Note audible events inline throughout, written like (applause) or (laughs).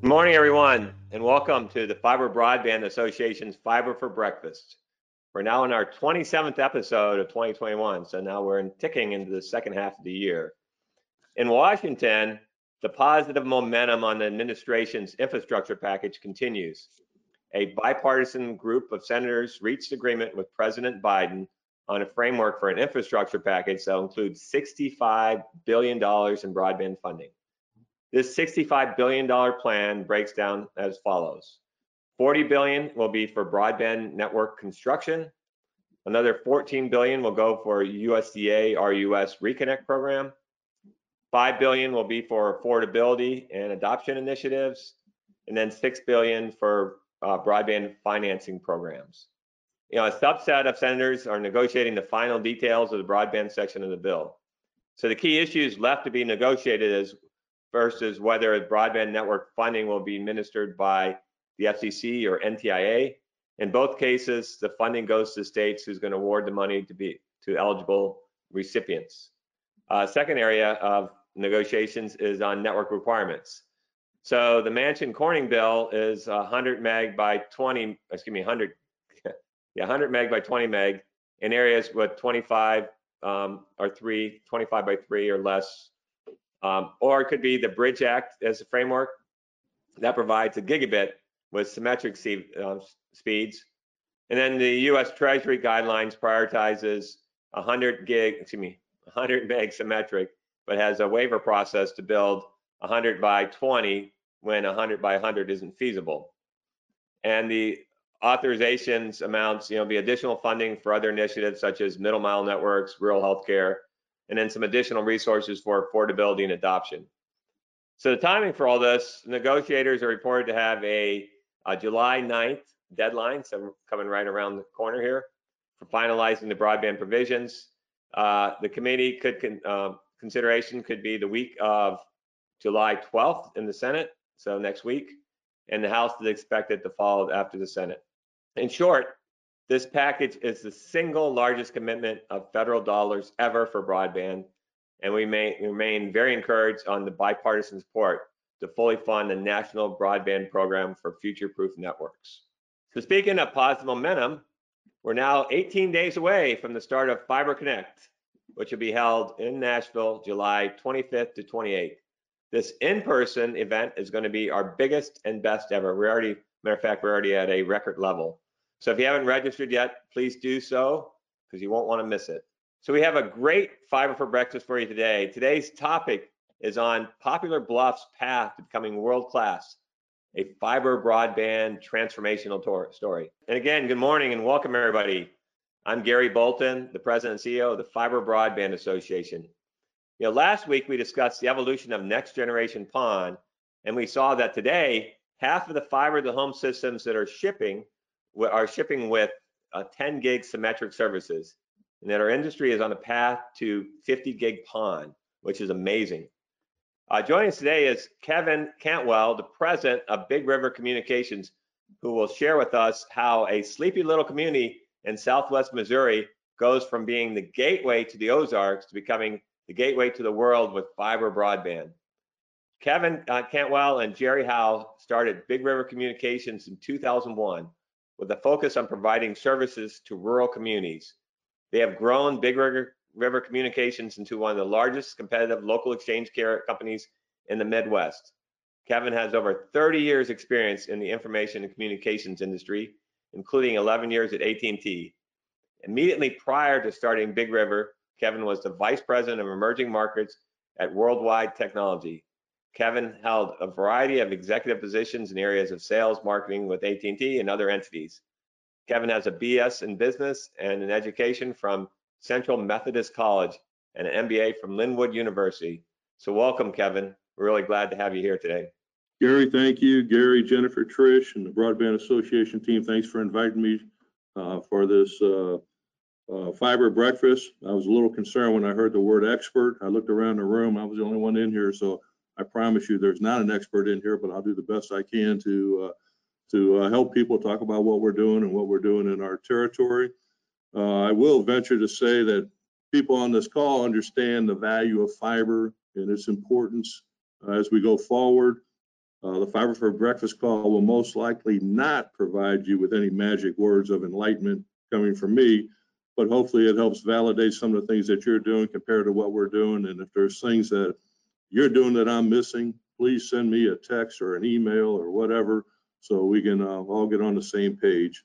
Good morning, everyone, and welcome to the Fiber Broadband Association's Fiber for Breakfast. We're now in our 27th episode of 2021, so now we're in ticking into the second half of the year. In Washington, the positive momentum on the administration's infrastructure package continues. A bipartisan group of senators reached agreement with President Biden on a framework for an infrastructure package that will include $65 billion in broadband funding. This $65 billion plan breaks down as follows. 40 billion will be for broadband network construction. Another 14 billion will go for USDA RUS Reconnect program. 5 billion will be for affordability and adoption initiatives, and then 6 billion for uh, broadband financing programs. You know, a subset of senators are negotiating the final details of the broadband section of the bill. So the key issues left to be negotiated is versus whether broadband network funding will be administered by the FCC or NTIA. In both cases, the funding goes to states who's going to award the money to be to eligible recipients. Uh, second area of negotiations is on network requirements. So the Manchin Corning bill is 100 meg by 20, excuse me, 100, (laughs) yeah, 100 meg by 20 meg in areas with 25 um, or 3, 25 by 3 or less um, or it could be the Bridge Act as a framework that provides a gigabit with symmetric uh, speeds. And then the US Treasury guidelines prioritizes 100 gig, excuse me, 100 meg symmetric, but has a waiver process to build 100 by 20 when 100 by 100 isn't feasible. And the authorizations amounts, you know, be additional funding for other initiatives such as middle mile networks, rural healthcare, and then some additional resources for affordability and adoption. So the timing for all this, negotiators are reported to have a, a July 9th deadline, so coming right around the corner here, for finalizing the broadband provisions. Uh, the committee could con, uh, consideration could be the week of July 12th in the Senate, so next week, and the House is expected to follow after the Senate. In short, this package is the single largest commitment of federal dollars ever for broadband, and we may remain very encouraged on the bipartisan support to fully fund the national broadband program for future-proof networks. So speaking of positive momentum, we're now 18 days away from the start of Fiber Connect, which will be held in Nashville, July 25th to 28th. This in-person event is going to be our biggest and best ever. We're already, matter of fact, we're already at a record level. So if you haven't registered yet, please do so because you won't want to miss it. So we have a great fiber for breakfast for you today. Today's topic is on Poplar Bluff's path to becoming world class, a fiber broadband transformational story. And again, good morning and welcome everybody. I'm Gary Bolton, the president and CEO of the Fiber Broadband Association. You know, last week we discussed the evolution of next generation PON, and we saw that today half of the fiber to home systems that are shipping are shipping with uh, 10 gig symmetric services and that our industry is on a path to 50 gig PON, which is amazing. Uh, joining us today is Kevin Cantwell, the president of Big River Communications, who will share with us how a sleepy little community in Southwest Missouri goes from being the gateway to the Ozarks to becoming the gateway to the world with fiber broadband. Kevin uh, Cantwell and Jerry Howe started Big River Communications in 2001 with a focus on providing services to rural communities. They have grown Big River, Communications into one of the largest competitive local exchange care companies in the Midwest. Kevin has over 30 years experience in the information and communications industry, including 11 years at AT&T. Immediately prior to starting Big River, Kevin was the vice president of emerging markets at Worldwide Technology. Kevin held a variety of executive positions in areas of sales, marketing with AT&T and other entities. Kevin has a BS in business and an education from Central Methodist College and an MBA from Lindenwood University. So welcome, Kevin. We're really glad to have you here today. Gary, thank you. Gary, Jennifer, Trish, and the Broadband Association team, thanks for inviting me uh, for this uh, uh, fiber breakfast. I was a little concerned when I heard the word expert. I looked around the room. I was the only one in here, so I promise you there's not an expert in here, but I'll do the best I can to uh, to uh, help people talk about what we're doing and what we're doing in our territory. Uh, I will venture to say that people on this call understand the value of fiber and its importance uh, as we go forward. Uh, the Fiber for Breakfast call will most likely not provide you with any magic words of enlightenment coming from me, but hopefully it helps validate some of the things that you're doing compared to what we're doing. And if there's things that you're doing that I'm missing, please send me a text or an email or whatever so we can uh, all get on the same page.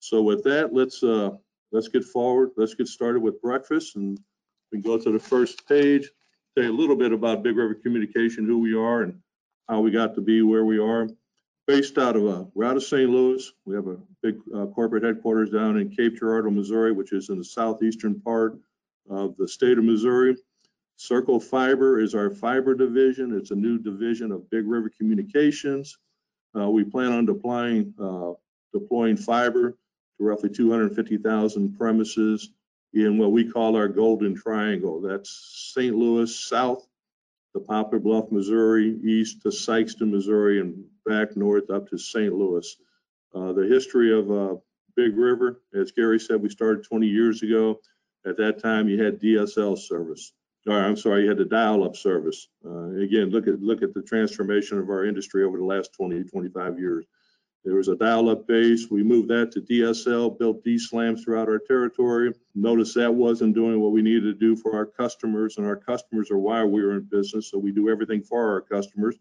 So with that, let's uh, let's get forward. Let's get started with breakfast and we go to the first page. Say a little bit about Big River Communication, who we are and how we got to be where we are. Based out of uh, we're out of St. Louis. We have a big uh, corporate headquarters down in Cape Girardeau, Missouri, which is in the southeastern part of the state of Missouri. Circle Fiber is our fiber division. It's a new division of Big River Communications. Uh, we plan on deploying uh, deploying fiber to roughly 250,000 premises in what we call our Golden Triangle. That's St. Louis south to Poplar Bluff, Missouri, east to Sikeston, Missouri, and back north up to St. Louis. Uh, the history of uh, Big River, as Gary said, we started 20 years ago. At that time, you had DSL service. Or I'm sorry, you had the dial-up service. Uh, again, look at look at the transformation of our industry over the last 20, 25 years. There was a dial-up base. We moved that to DSL, built DSLAMs throughout our territory. Notice that wasn't doing what we needed to do for our customers, and our customers are why we are in business. So we do everything for our customers.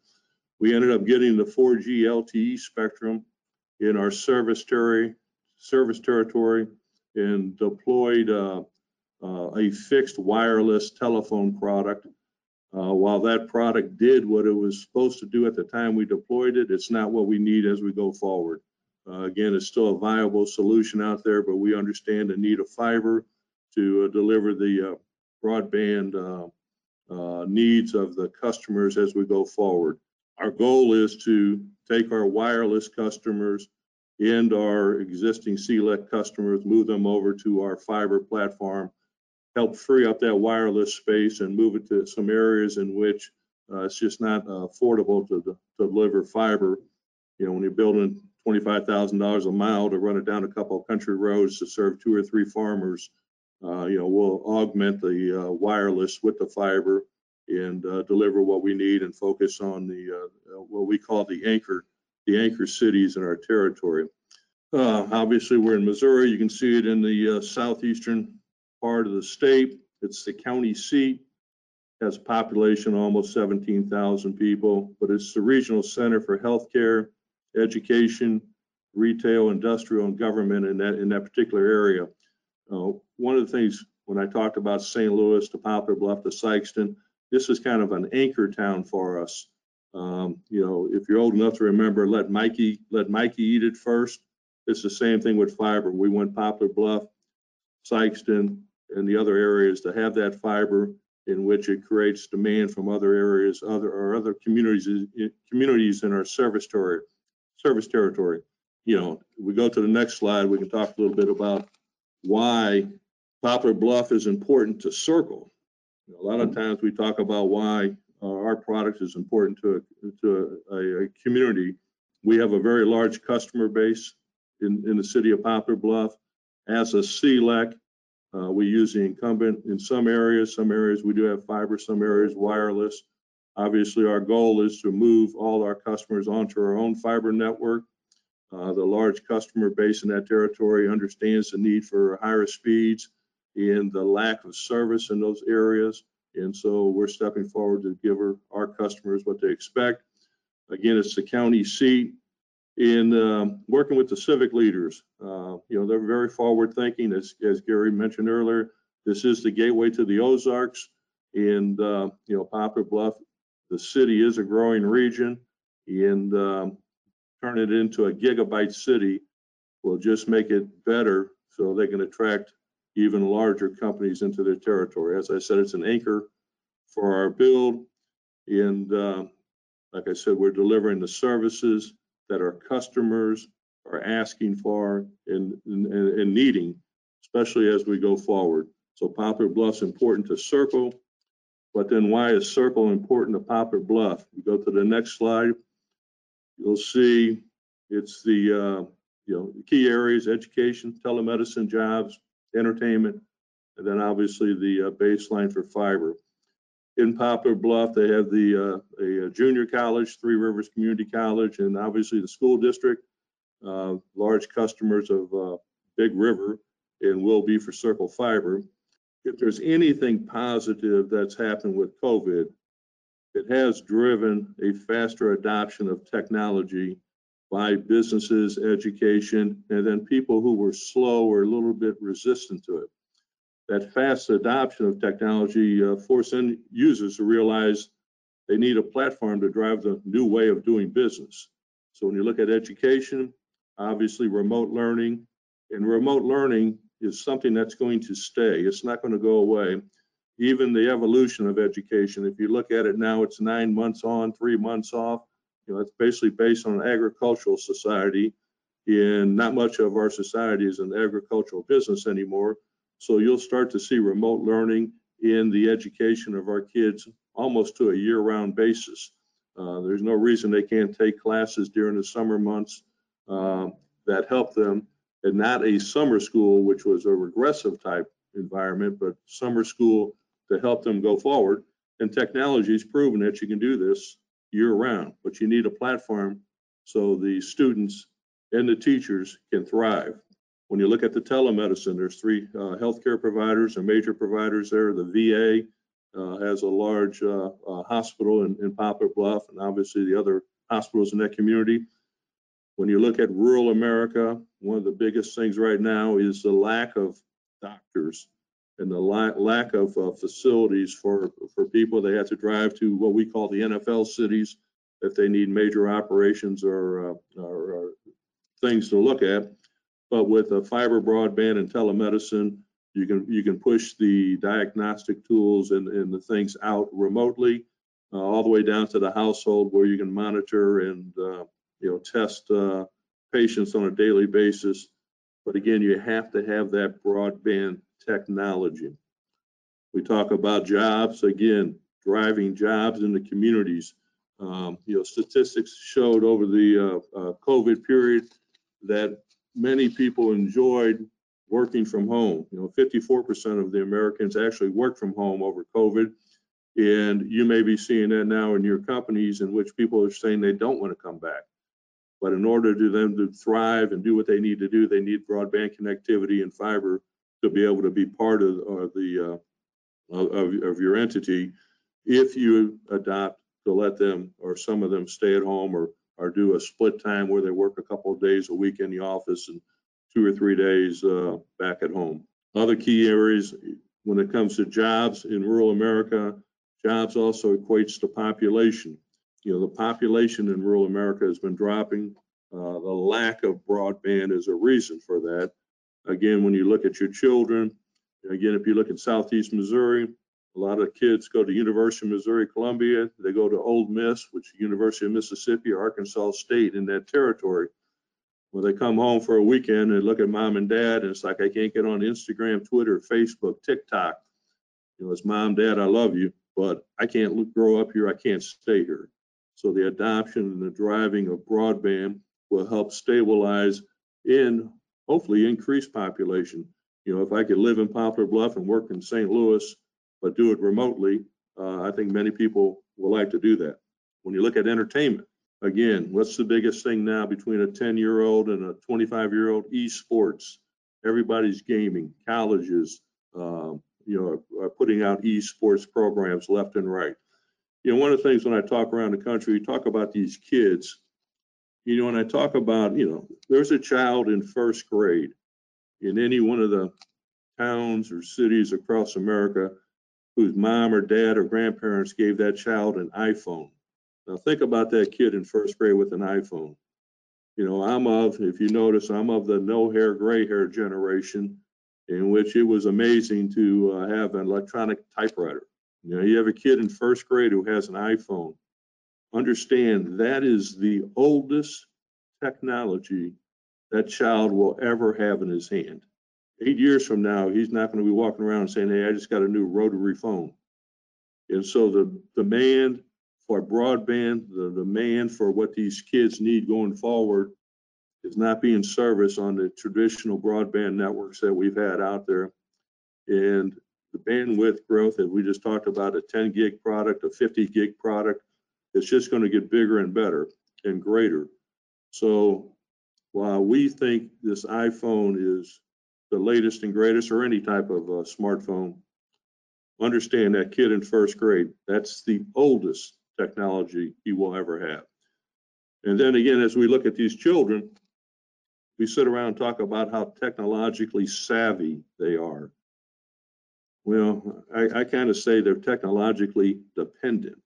We ended up getting the 4G LTE spectrum in our service territory, service territory, and deployed uh, a fixed wireless telephone product. Uh, while that product did what it was supposed to do at the time we deployed it, it's not what we need as we go forward. Uh, again, it's still a viable solution out there, but we understand the need of fiber to uh, deliver the uh, broadband uh, needs of the customers as we go forward. Our goal is to take our wireless customers and our existing CLEC customers, move them over to our fiber platform help free up that wireless space and move it to some areas in which uh, it's just not uh, affordable to, to, deliver fiber. You know, when you're building $25,000 a mile to run it down a couple of country roads to serve two or three farmers, uh, you know, we'll augment the uh, wireless with the fiber and uh, deliver what we need and focus on the uh, what we call the anchor, the anchor cities in our territory. obviously, we're in Missouri. You can see it in the southeastern part of the state. It's the county seat, has a population almost 17,000 people, but it's the regional center for healthcare, education, retail, industrial, and government in that in that particular area. Uh, one of the things when I talked about St. Louis to Poplar Bluff to Sikeston, this is kind of an anchor town for us. Um, you know, if you're old enough to remember, let Mikey let Mikey eat it first. It's the same thing with fiber. We went Poplar Bluff, Sikeston, and the other areas to have that fiber in which it creates demand from other areas, other or other communities communities in our service territory. Service territory. You know, we go to the next slide. We can talk a little bit about why Poplar Bluff is important to Circle. A lot of times we talk about why uh, our product is important to a, to a, a, community. We have a very large customer base in, in the city of Poplar Bluff. As a CLEC, uh, we use the incumbent in some areas. Some areas we do have fiber, some areas wireless. Obviously, our goal is to move all our customers onto our own fiber network. Uh, the large customer base in that territory understands the need for higher speeds and the lack of service in those areas. And so we're stepping forward to give our, our customers what they expect. Again, it's the county seat in um, working with the civic leaders. Uh, you know, they're very forward thinking, as, as Gary mentioned earlier. This is the gateway to the Ozarks. And, uh, you know, Poplar Bluff, the city is a growing region. And um, turn it into a gigabyte city will just make it better so they can attract even larger companies into their territory. As I said, it's an anchor for our build. And uh, like I said, we're delivering the services that our customers are asking for and, and, and needing, especially as we go forward. So Poplar Bluff's important to Circle, but then why is Circle important to Poplar Bluff? You go to the next slide, you'll see it's the, uh, you know, key areas, education, telemedicine, jobs, entertainment, and then obviously the uh, baseline for fiber. In Poplar Bluff, they have the, uh, a junior college, Three Rivers Community College, and obviously the school district, uh, large customers of uh, Big River and will be for Circle Fiber. If there's anything positive that's happened with COVID, it has driven a faster adoption of technology by businesses, education, and then people who were slow or a little bit resistant to it. That fast adoption of technology uh, forced end users to realize they need a platform to drive the new way of doing business. So when you look at education, obviously remote learning, and remote learning is something that's going to stay. It's not going to go away. Even the evolution of education, if you look at it now, it's nine months on, three months off. You know, it's basically based on an agricultural society, and not much of our society is an agricultural business anymore. So you'll start to see remote learning in the education of our kids almost to a year-round basis. Uh, there's no reason they can't take classes during the summer months um, that help them, and not a summer school, which was a regressive type environment, but summer school to help them go forward. And technology has proven that you can do this year round, but you need a platform so the students and the teachers can thrive. When you look at the telemedicine, there's three uh, healthcare providers or major providers there. The VA uh, has a large uh, uh, hospital in, in Poplar Bluff, and obviously the other hospitals in that community. When you look at rural America, one of the biggest things right now is the lack of doctors and the la- lack of uh, facilities for, for people. They have to drive to what we call the NFL cities if they need major operations or, uh, or, or things to look at. But with a fiber broadband and telemedicine, you can you can push the diagnostic tools and, and the things out remotely, uh, all the way down to the household where you can monitor and uh, you know test uh, patients on a daily basis. But again, you have to have that broadband technology. We talk about jobs again, driving jobs in the communities. Um, you know, statistics showed over the uh, uh, COVID period that many people enjoyed working from home. You know, 54% of the Americans actually work from home over COVID. And you may be seeing that now in your companies in which people are saying they don't want to come back. But in order to them to thrive and do what they need to do, they need broadband connectivity and fiber to be able to be part of, of the uh, of, of your entity. If you adopt to let them or some of them stay at home or or do a split time where they work a couple of days a week in the office and two or three days uh, back at home. Other key areas when it comes to jobs in rural America, jobs also equates to population. You know, the population in rural America has been dropping. Uh, the lack of broadband is a reason for that. Again, when you look at your children, again, if you look at Southeast Missouri, a lot of kids go to University of Missouri Columbia. They go to Ole Miss, which is University of Mississippi or Arkansas State in that territory. When they come home for a weekend and look at mom and dad, and it's like I can't get on Instagram, Twitter, Facebook, TikTok. You know, it's mom, dad, I love you, but I can't grow up here. I can't stay here. So the adoption and the driving of broadband will help stabilize in hopefully increase population. You know, if I could live in Poplar Bluff and work in St. Louis, but do it remotely, uh, I think many people will like to do that. When you look at entertainment, again, what's the biggest thing now between a 10 year old and a 25 year old? Esports. Everybody's gaming, colleges, um, you know, are putting out esports programs left and right. You know, one of the things when I talk around the country, we talk about these kids. You know, when I talk about, you know, there's a child in first grade in any one of the towns or cities across America whose mom or dad or grandparents gave that child an iPhone. Now think about that kid in first grade with an iPhone. You know, I'm of, if you notice, I'm of the no hair, gray hair generation in which it was amazing to uh, have an electronic typewriter. You know, you have a kid in first grade who has an iPhone. Understand that is the oldest technology that child will ever have in his hand. Eight years from now, he's not going to be walking around saying, hey, I just got a new rotary phone. And so the demand for broadband, the demand for what these kids need going forward is not being serviced on the traditional broadband networks that we've had out there. And the bandwidth growth that we just talked about, a 10 gig product, a 50 gig product, it's just going to get bigger and better and greater. So while we think this iPhone is the latest and greatest or any type of uh, smartphone, understand that kid in first grade, that's the oldest technology he will ever have. And then again, as we look at these children, we sit around and talk about how technologically savvy they are. Well, I, I kind of say they're technologically dependent.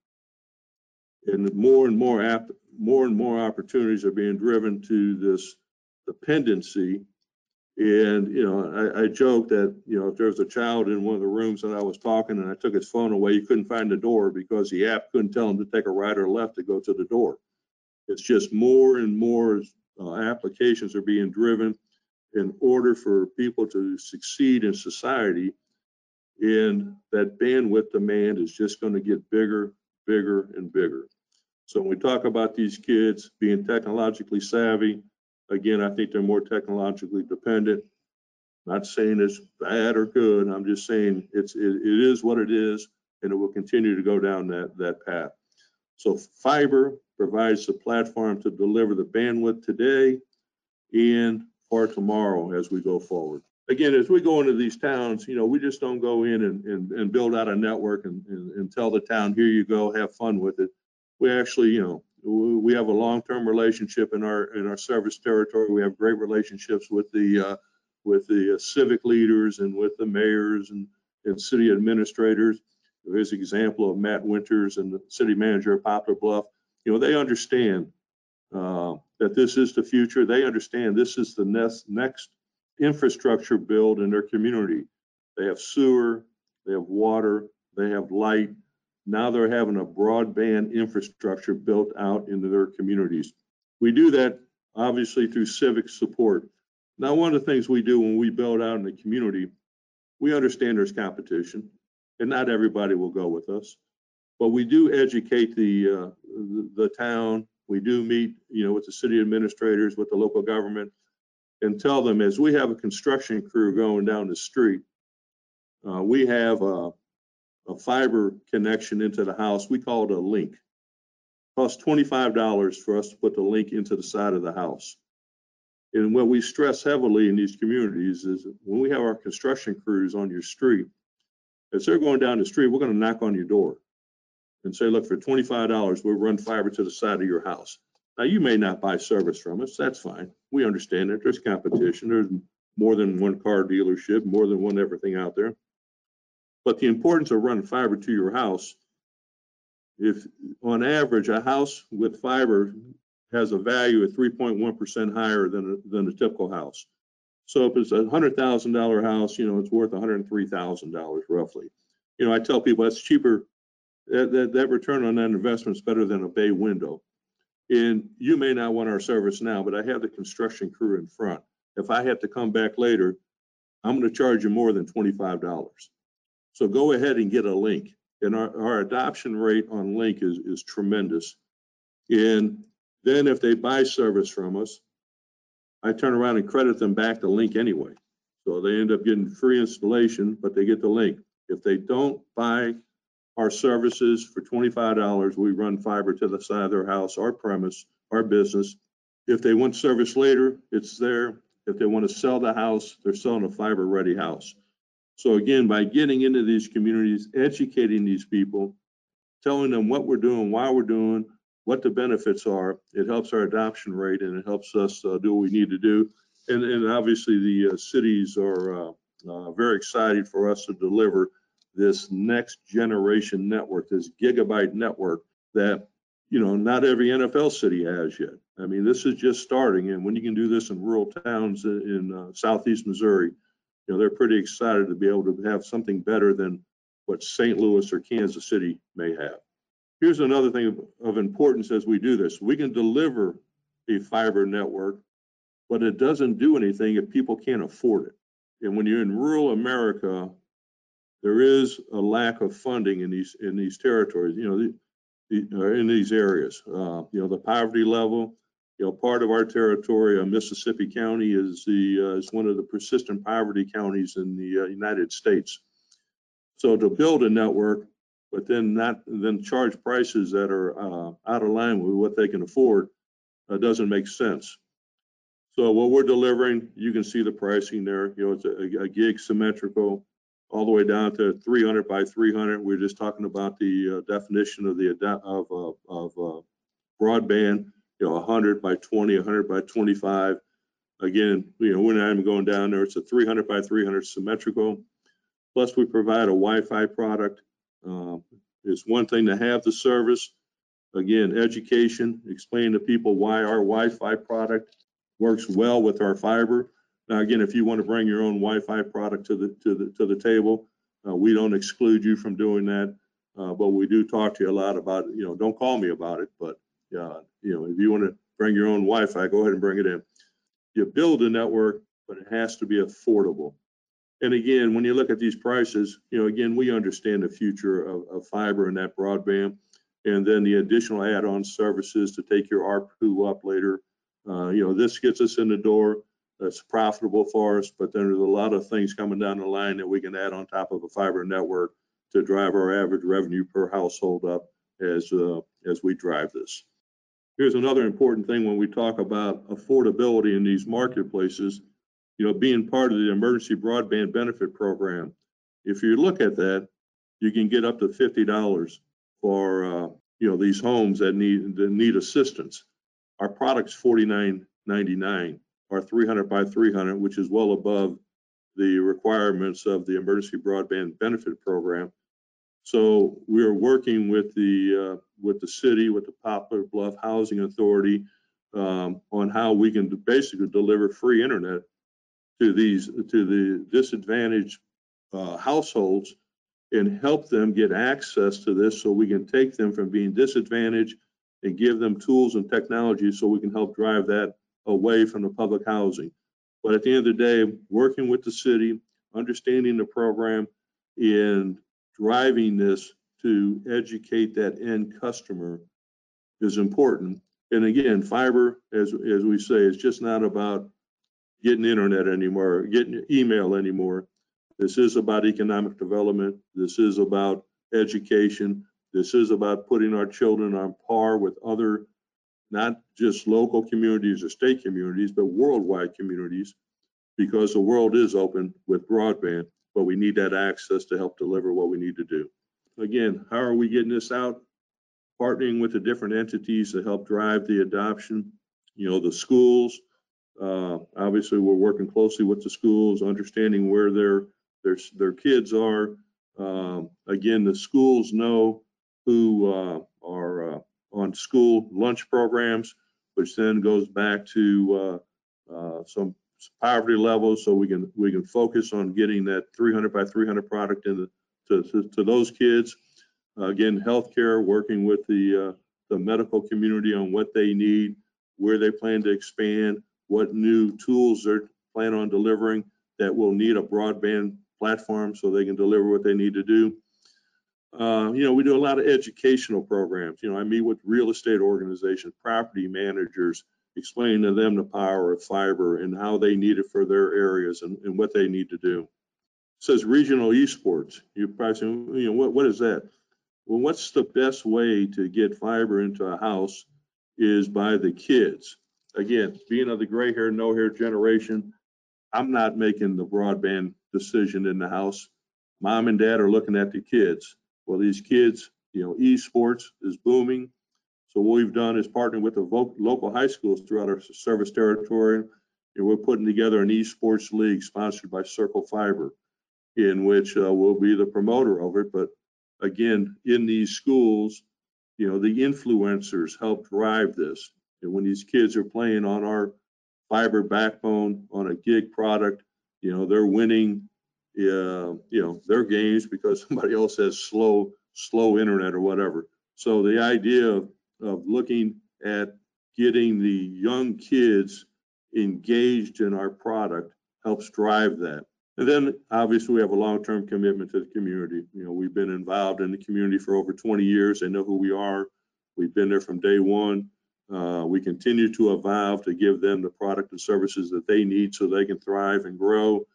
And more and more app, more and more opportunities are being driven to this dependency. And, you know, I, I joke that, you know, if there was a child in one of the rooms and I was talking and I took his phone away, you couldn't find the door because the app couldn't tell him to take a right or left to go to the door. It's just more and more uh, applications are being driven in order for people to succeed in society. And that bandwidth demand is just going to get bigger, bigger, and bigger. So when we talk about these kids being technologically savvy, again, I think they're more technologically dependent. Not saying it's bad or good. I'm just saying it's it, it is what it is, and it will continue to go down that that path. So fiber provides the platform to deliver the bandwidth today and for tomorrow as we go forward. Again, as we go into these towns, you know, we just don't go in and, and, and build out a network and, and, and tell the town, here you go, have fun with it we actually, you know, we have a long-term relationship in our in our service territory. We have great relationships with the uh, with the uh, civic leaders and with the mayors and, and city administrators. There's an example of Matt Winters and the city manager of Poplar Bluff. You know, they understand uh, that this is the future. They understand this is the next next infrastructure build in their community. They have sewer, they have water, they have light, now they're having a broadband infrastructure built out into their communities. We do that obviously through civic support. Now, one of the things we do when we build out in the community, we understand there's competition and not everybody will go with us, but we do educate the, uh, the, the town. We do meet, you know, with the city administrators, with the local government and tell them as we have a construction crew going down the street, uh, we have a, a fiber connection into the house. We call it a link. Costs $25 for us to put the link into the side of the house. And what we stress heavily in these communities is when we have our construction crews on your street, as they're going down the street, we're going to knock on your door and say, look, for $25, we'll run fiber to the side of your house. Now, you may not buy service from us. That's fine. We understand that there's competition. There's more than one car dealership, more than one everything out there. But the importance of running fiber to your house, if on average, a house with fiber has a value of 3.1% higher than a, than a typical house. So if it's a hundred thousand dollar house, you know, it's worth $103,000 roughly. You know, I tell people that's cheaper. That, that, that return on that investment is better than a bay window. And you may not want our service now, but I have the construction crew in front. If I have to come back later, I'm going to charge you more than $25. So go ahead and get a link. And our, our adoption rate on link is, is tremendous. And then if they buy service from us, I turn around and credit them back the link anyway. So they end up getting free installation, but they get the link. If they don't buy our services for $25, we run fiber to the side of their house, our premise, our business. If they want service later, it's there. If they want to sell the house, they're selling a fiber ready house. So again, by getting into these communities, educating these people, telling them what we're doing, why we're doing, what the benefits are, it helps our adoption rate and it helps us uh, do what we need to do. And, and obviously the uh, cities are uh, uh very excited for us to deliver this next generation network, this gigabyte network that, you know, not every NFL city has yet. I mean, this is just starting. And when you can do this in rural towns in uh, Southeast Missouri, you know, they're pretty excited to be able to have something better than what St. Louis or Kansas City may have. Here's another thing of, importance as we do this. We can deliver a fiber network but it doesn't do anything if people can't afford it. And when you're in rural America, there is a lack of funding in these, in these territories, you know, the, the, uh, in these areas. Uh, you know, the poverty level, you know, part of our territory, uh, Mississippi County is the, uh, is one of the persistent poverty counties in the uh, United States. So to build a network, but then not, then charge prices that are uh, out of line with what they can afford, uh, doesn't make sense. So what we're delivering, you can see the pricing there, you know, it's a, a gig symmetrical, all the way down to 300 by 300. We're just talking about the uh, definition of the of of uh, broadband, you know, 100 by 20, 100 by 25. Again, you know, not even going down there. It's a 300 by 300 symmetrical. Plus, we provide a Wi-Fi product. Uh, it's one thing to have the service. Again, education, explain to people why our Wi-Fi product works well with our fiber. Now, again, if you want to bring your own Wi-Fi product to the to the to the table, uh, we don't exclude you from doing that. Uh, but we do talk to you a lot about, you know, don't call me about it, but uh, you know, if you want to bring your own Wi-Fi, go ahead and bring it in. You build a network, but it has to be affordable. And again, when you look at these prices, you know, again, we understand the future of, of fiber and that broadband, and then the additional add-on services to take your ARPU up later. Uh, you know, this gets us in the door that's profitable for us, but then there's a lot of things coming down the line that we can add on top of a fiber network to drive our average revenue per household up as uh, as we drive this. Here's another important thing when we talk about affordability in these marketplaces, you know, being part of the emergency broadband benefit program. If you look at that, you can get up to $50 for uh, you know these homes that need that need assistance. Our product's $49.99 or 300 by 300, which is well above the requirements of the Emergency Broadband Benefit Program. So we are working with the uh, with the city, with the Poplar Bluff Housing Authority, um, on how we can basically deliver free internet to these to the disadvantaged uh, households and help them get access to this, so we can take them from being disadvantaged and give them tools and technology so we can help drive that away from the public housing. But at the end of the day, working with the city, understanding the program, and driving this to educate that end customer is important. And again, fiber, as as we say, is just not about getting internet anymore, getting email anymore. This is about economic development. This is about education. This is about putting our children on par with other not just local communities or state communities, but worldwide communities, because the world is open with broadband, but we need that access to help deliver what we need to do. Again, how are we getting this out? Partnering with the different entities to help drive the adoption. You know, the schools. Uh, obviously, we're working closely with the schools, understanding where their their their kids are. Um, again, the schools know who uh, are uh, on school lunch programs, which then goes back to uh, uh, some poverty levels, so we can we can focus on getting that 300 by 300 product in the, to, to, to those kids. Uh, again, healthcare, working with the uh, the medical community on what they need, where they plan to expand, what new tools they're plan on delivering that will need a broadband platform so they can deliver what they need to do. Uh, you know, we do a lot of educational programs. You know, I meet with real estate organizations, property managers, explaining to them the power of fiber and how they need it for their areas and, and what they need to do. It says regional esports. You're probably saying, you know, what, what is that? Well, what's the best way to get fiber into a house is by the kids. Again, being of the gray hair, no hair generation, I'm not making the broadband decision in the house. Mom and dad are looking at the kids. Well, these kids, you know, esports is booming. So what we've done is partnered with the local high schools throughout our service territory, and we're putting together an esports league sponsored by Circle Fiber, in which uh, we'll be the promoter of it. But again, in these schools, you know, the influencers help drive this. And when these kids are playing on our fiber backbone on a gig product, you know, they're winning uh, you know, their games because (laughs) somebody else has slow, slow internet or whatever. So the idea of, of looking at getting the young kids engaged in our product helps drive that. And then obviously we have a long-term commitment to the community. You know, we've been involved in the community for over 20 years. They know who we are. We've been there from day one. Uh, we continue to evolve to give them the product and services that they need so they can thrive and grow.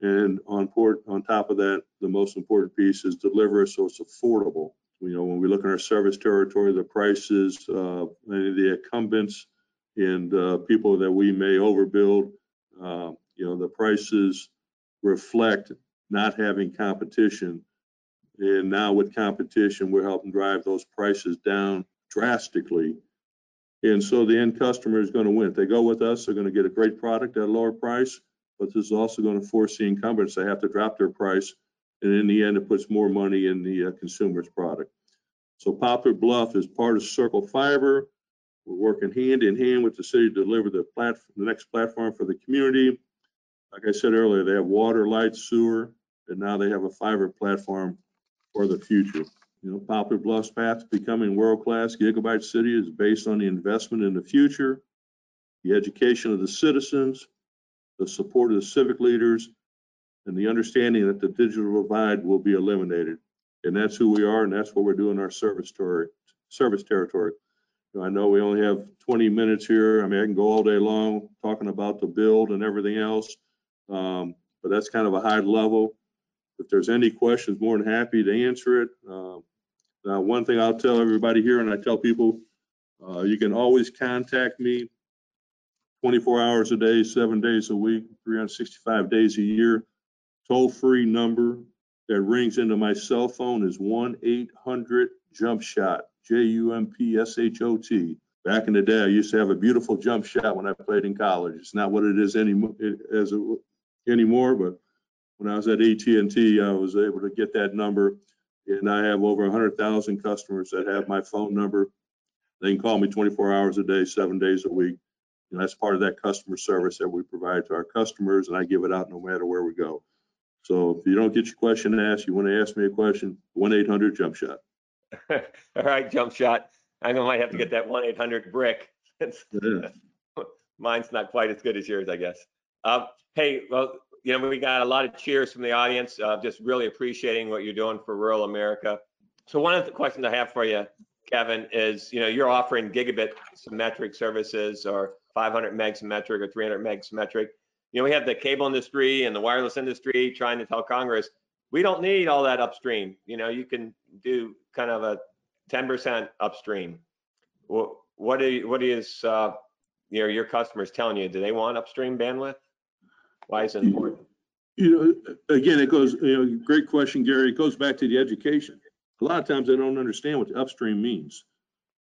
And on port, on top of that, the most important piece is deliver so it's affordable. You know, when we look at our service territory, the prices, uh, any of the incumbents and uh, people that we may overbuild, uh, you know, the prices reflect not having competition. And now with competition, we're helping drive those prices down drastically. And so the end customer is going to win. If they go with us, they're going to get a great product at a lower price, but this is also going to force the incumbents to have to drop their price. And in the end, it puts more money in the uh, consumer's product. So Poplar Bluff is part of Circle Fiber. We're working hand in hand with the city to deliver the, the next platform for the community. Like I said earlier, they have water, light, sewer, and now they have a fiber platform for the future. You know, Poplar Bluff's path to becoming world-class gigabyte city is based on the investment in the future, the education of the citizens, the support of the civic leaders, and the understanding that the digital divide will be eliminated. And that's who we are, and that's what we're doing our service territory. Service territory. I know we only have 20 minutes here. I mean, I can go all day long talking about the build and everything else, um, but that's kind of a high level. If there's any questions, more than happy to answer it. Uh, now, one thing I'll tell everybody here, and I tell people, uh, you can always contact me 24 hours a day, seven days a week, 365 days a year. Toll-free number that rings into my cell phone is 1-800-JUMP SHOT, J-U-M-P-S-H-O-T. Back in the day, I used to have a beautiful jump shot when I played in college. It's not what it is anymore, as anymore, but when I was at AT&T, I was able to get that number and I have over 100,000 customers that have my phone number. They can call me 24 hours a day, seven days a week. And that's part of that customer service that we provide to our customers, and I give it out no matter where we go. So if you don't get your question asked, you want to ask me a question, 1-800 jump shot. (laughs) All right, jump shot. I might have to get that 1-800 brick. Yeah. Mine's not quite as good as yours, I guess. Um, hey, well, you know, we got a lot of cheers from the audience. Uh, just really appreciating what you're doing for rural America. So one of the questions I have for you, Kevin, is you know you're offering gigabit symmetric services or 500 meg symmetric or 300 meg symmetric. You know, we have the cable industry and the wireless industry trying to tell Congress we don't need all that upstream. You know, you can do kind of a 10% upstream. What what is uh, you know your customers telling you? Do they want upstream bandwidth? Why is it important? You know, again, it goes, you know, great question, Gary. It goes back to the education. A lot of times they don't understand what the upstream means.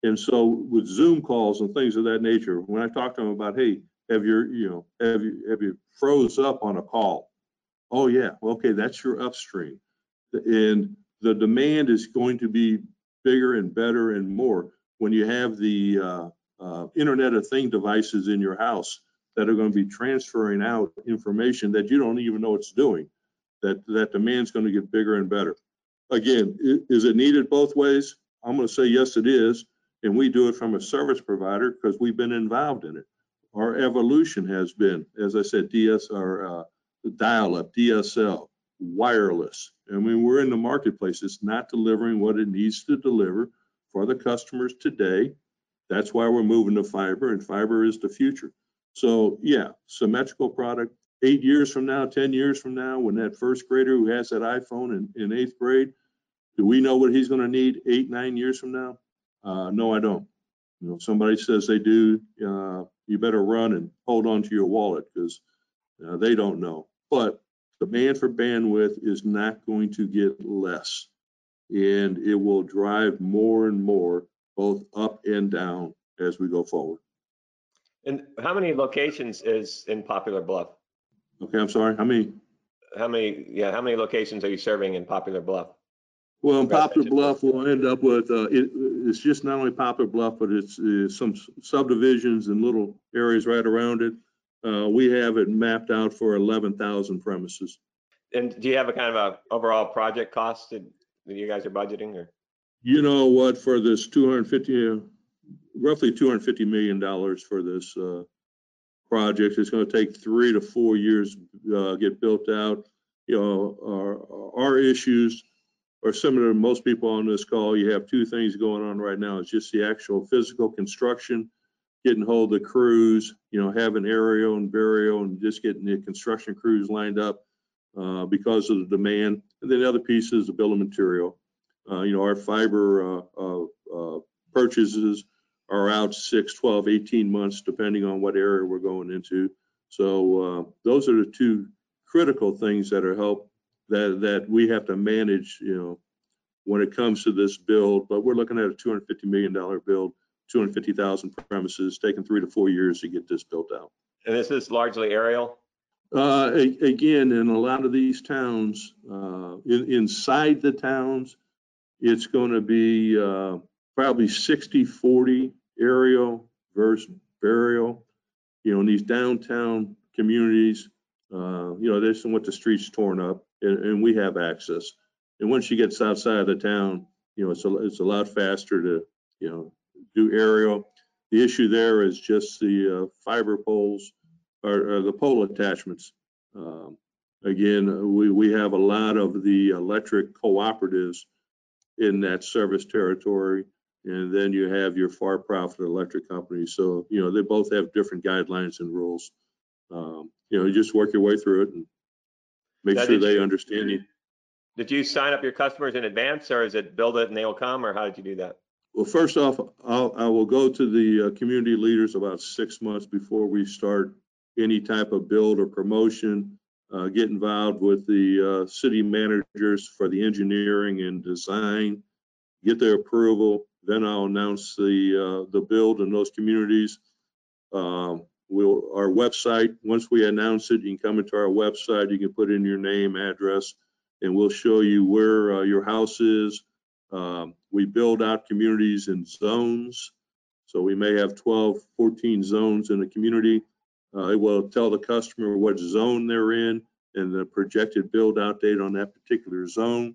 And so with Zoom calls and things of that nature, when I talk to them about, hey, have you, you know, have you, have you froze up on a call? Oh yeah, okay, that's your upstream. And the demand is going to be bigger and better and more when you have the uh, uh, Internet of Thing devices in your house that are going to be transferring out information that you don't even know it's doing. That that demand's going to get bigger and better. Again, is it needed both ways? I'm going to say yes, it is, and we do it from a service provider because we've been involved in it. Our evolution has been, as I said, DS uh, dial-up, DSL, wireless. I mean, we're in the marketplace. It's not delivering what it needs to deliver for the customers today. That's why we're moving to fiber, and fiber is the future. So yeah, symmetrical product. Eight years from now, 10 years from now, when that first grader who has that iPhone in, in eighth grade, do we know what he's going to need eight, nine years from now? Uh, no, I don't. You know, if somebody says they do, uh, you better run and hold on to your wallet because uh, they don't know. But demand for bandwidth is not going to get less, and it will drive more and more, both up and down, as we go forward. And how many locations is in Poplar Bluff? Okay, I'm sorry, how many? How many, yeah, how many locations are you serving in Poplar Bluff? Well, in Poplar Bluff, we'll end up with, uh, it, it's just not only Poplar Bluff, but it's, uh, some subdivisions and little areas right around it. Uh, we have it mapped out for eleven thousand premises. And do you have a kind of a overall project cost that that you guys are budgeting or? You know what, for this two hundred fifty, roughly two hundred fifty million dollars for this, uh, projects. It's going to take three to four years uh, get built out. You know, our, our issues are similar to most people on this call. You have two things going on right now. It's just the actual physical construction, getting hold of the crews, you know, having aerial and burial and just getting the construction crews lined up uh, because of the demand. And then the other piece is the bill of material. Uh, you know, our fiber uh, uh, uh purchases are out 6, 12, 18 months, depending on what area we're going into. So uh, those are the two critical things that are help that that we have to manage, you know, when it comes to this build. But we're looking at a 250 million dollar build, 250,000 premises, taking three to four years to get this built out. And this is largely aerial. Uh, again, in a lot of these towns, uh, in, inside the towns, it's going to be uh, probably 60 40 aerial versus burial. You know, in these downtown communities, uh, you know, there's some with the streets torn up, and, and, we have access. And once she gets outside of the town, you know, it's a, it's a lot faster to, you know, do aerial. The issue there is just the uh, fiber poles or, or, the pole attachments. Um, again, we, we have a lot of the electric cooperatives in that service territory and then you have your far profit electric companies. So, you know, they both have different guidelines and rules. Um, you know, you just work your way through it and make now, sure they you, understand you. Did you sign up your customers in advance or is it build it and they'll come or how did you do that? Well, first off, I'll, I will go to the uh, community leaders about six months before we start any type of build or promotion. Uh, get involved with the uh, city managers for the engineering and design, get their approval, then I'll announce the uh, the build in those communities. Um, we'll our website. Once we announce it, you can come into our website. You can put in your name, address, and we'll show you where uh, your house is. Um, we build out communities in zones. So we may have 12, 14 zones in a community. Uh, it will tell the customer what zone they're in and the projected build out date on that particular zone.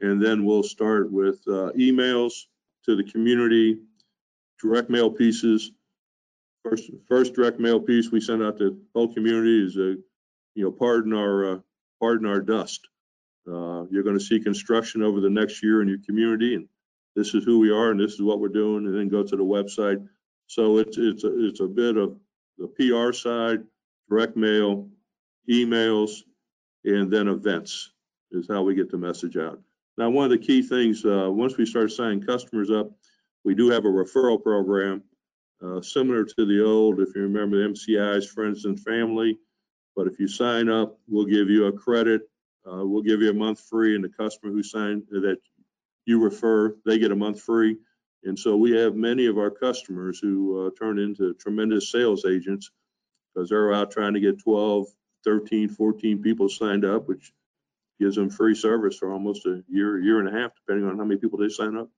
And then we'll start with uh, emails to the community, direct mail pieces. First, first direct mail piece we send out to whole community is a, you know, pardon our, uh, pardon our dust. Uh, you're going to see construction over the next year in your community, and this is who we are, and this is what we're doing, and then go to the website. So it's it's a, it's a bit of the PR side, direct mail, emails, and then events is how we get the message out. Now, one of the key things, uh, once we start signing customers up, we do have a referral program uh, similar to the old, if you remember the MCI's Friends and Family. But if you sign up, we'll give you a credit. Uh, we'll give you a month free, and the customer who signed that you refer, they get a month free. And so we have many of our customers who uh, turn into tremendous sales agents because they're out trying to get 12, 13, 14 people signed up, which gives them free service for almost a year, year and a half, depending on how many people they sign up.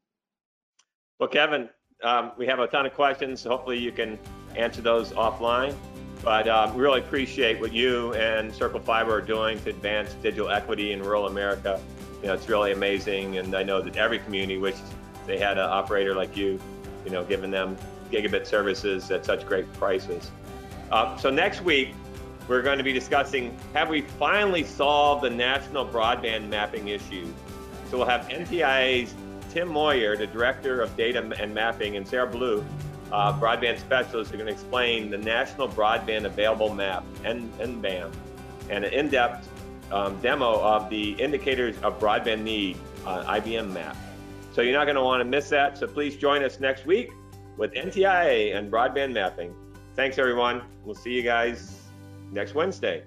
Well, Kevin, um, we have a ton of questions. Hopefully, you can answer those offline. But um, we really appreciate what you and Circle Fiber are doing to advance digital equity in rural America. You know, it's really amazing, and I know that every community wishes they had an operator like you. You know, giving them gigabit services at such great prices. Uh, so next week we're going to be discussing have we finally solved the national broadband mapping issue? So we'll have NTIA's Tim Moyer, the Director of Data and Mapping, and Sarah Blue, uh, broadband specialist, are going to explain the National Broadband Available Map, NBAM, and an in-depth um, demo of the indicators of broadband need, uh, IBN map. So you're not going to want to miss that. So please join us next week with NTIA and broadband mapping. Thanks, everyone. We'll see you guys next Wednesday.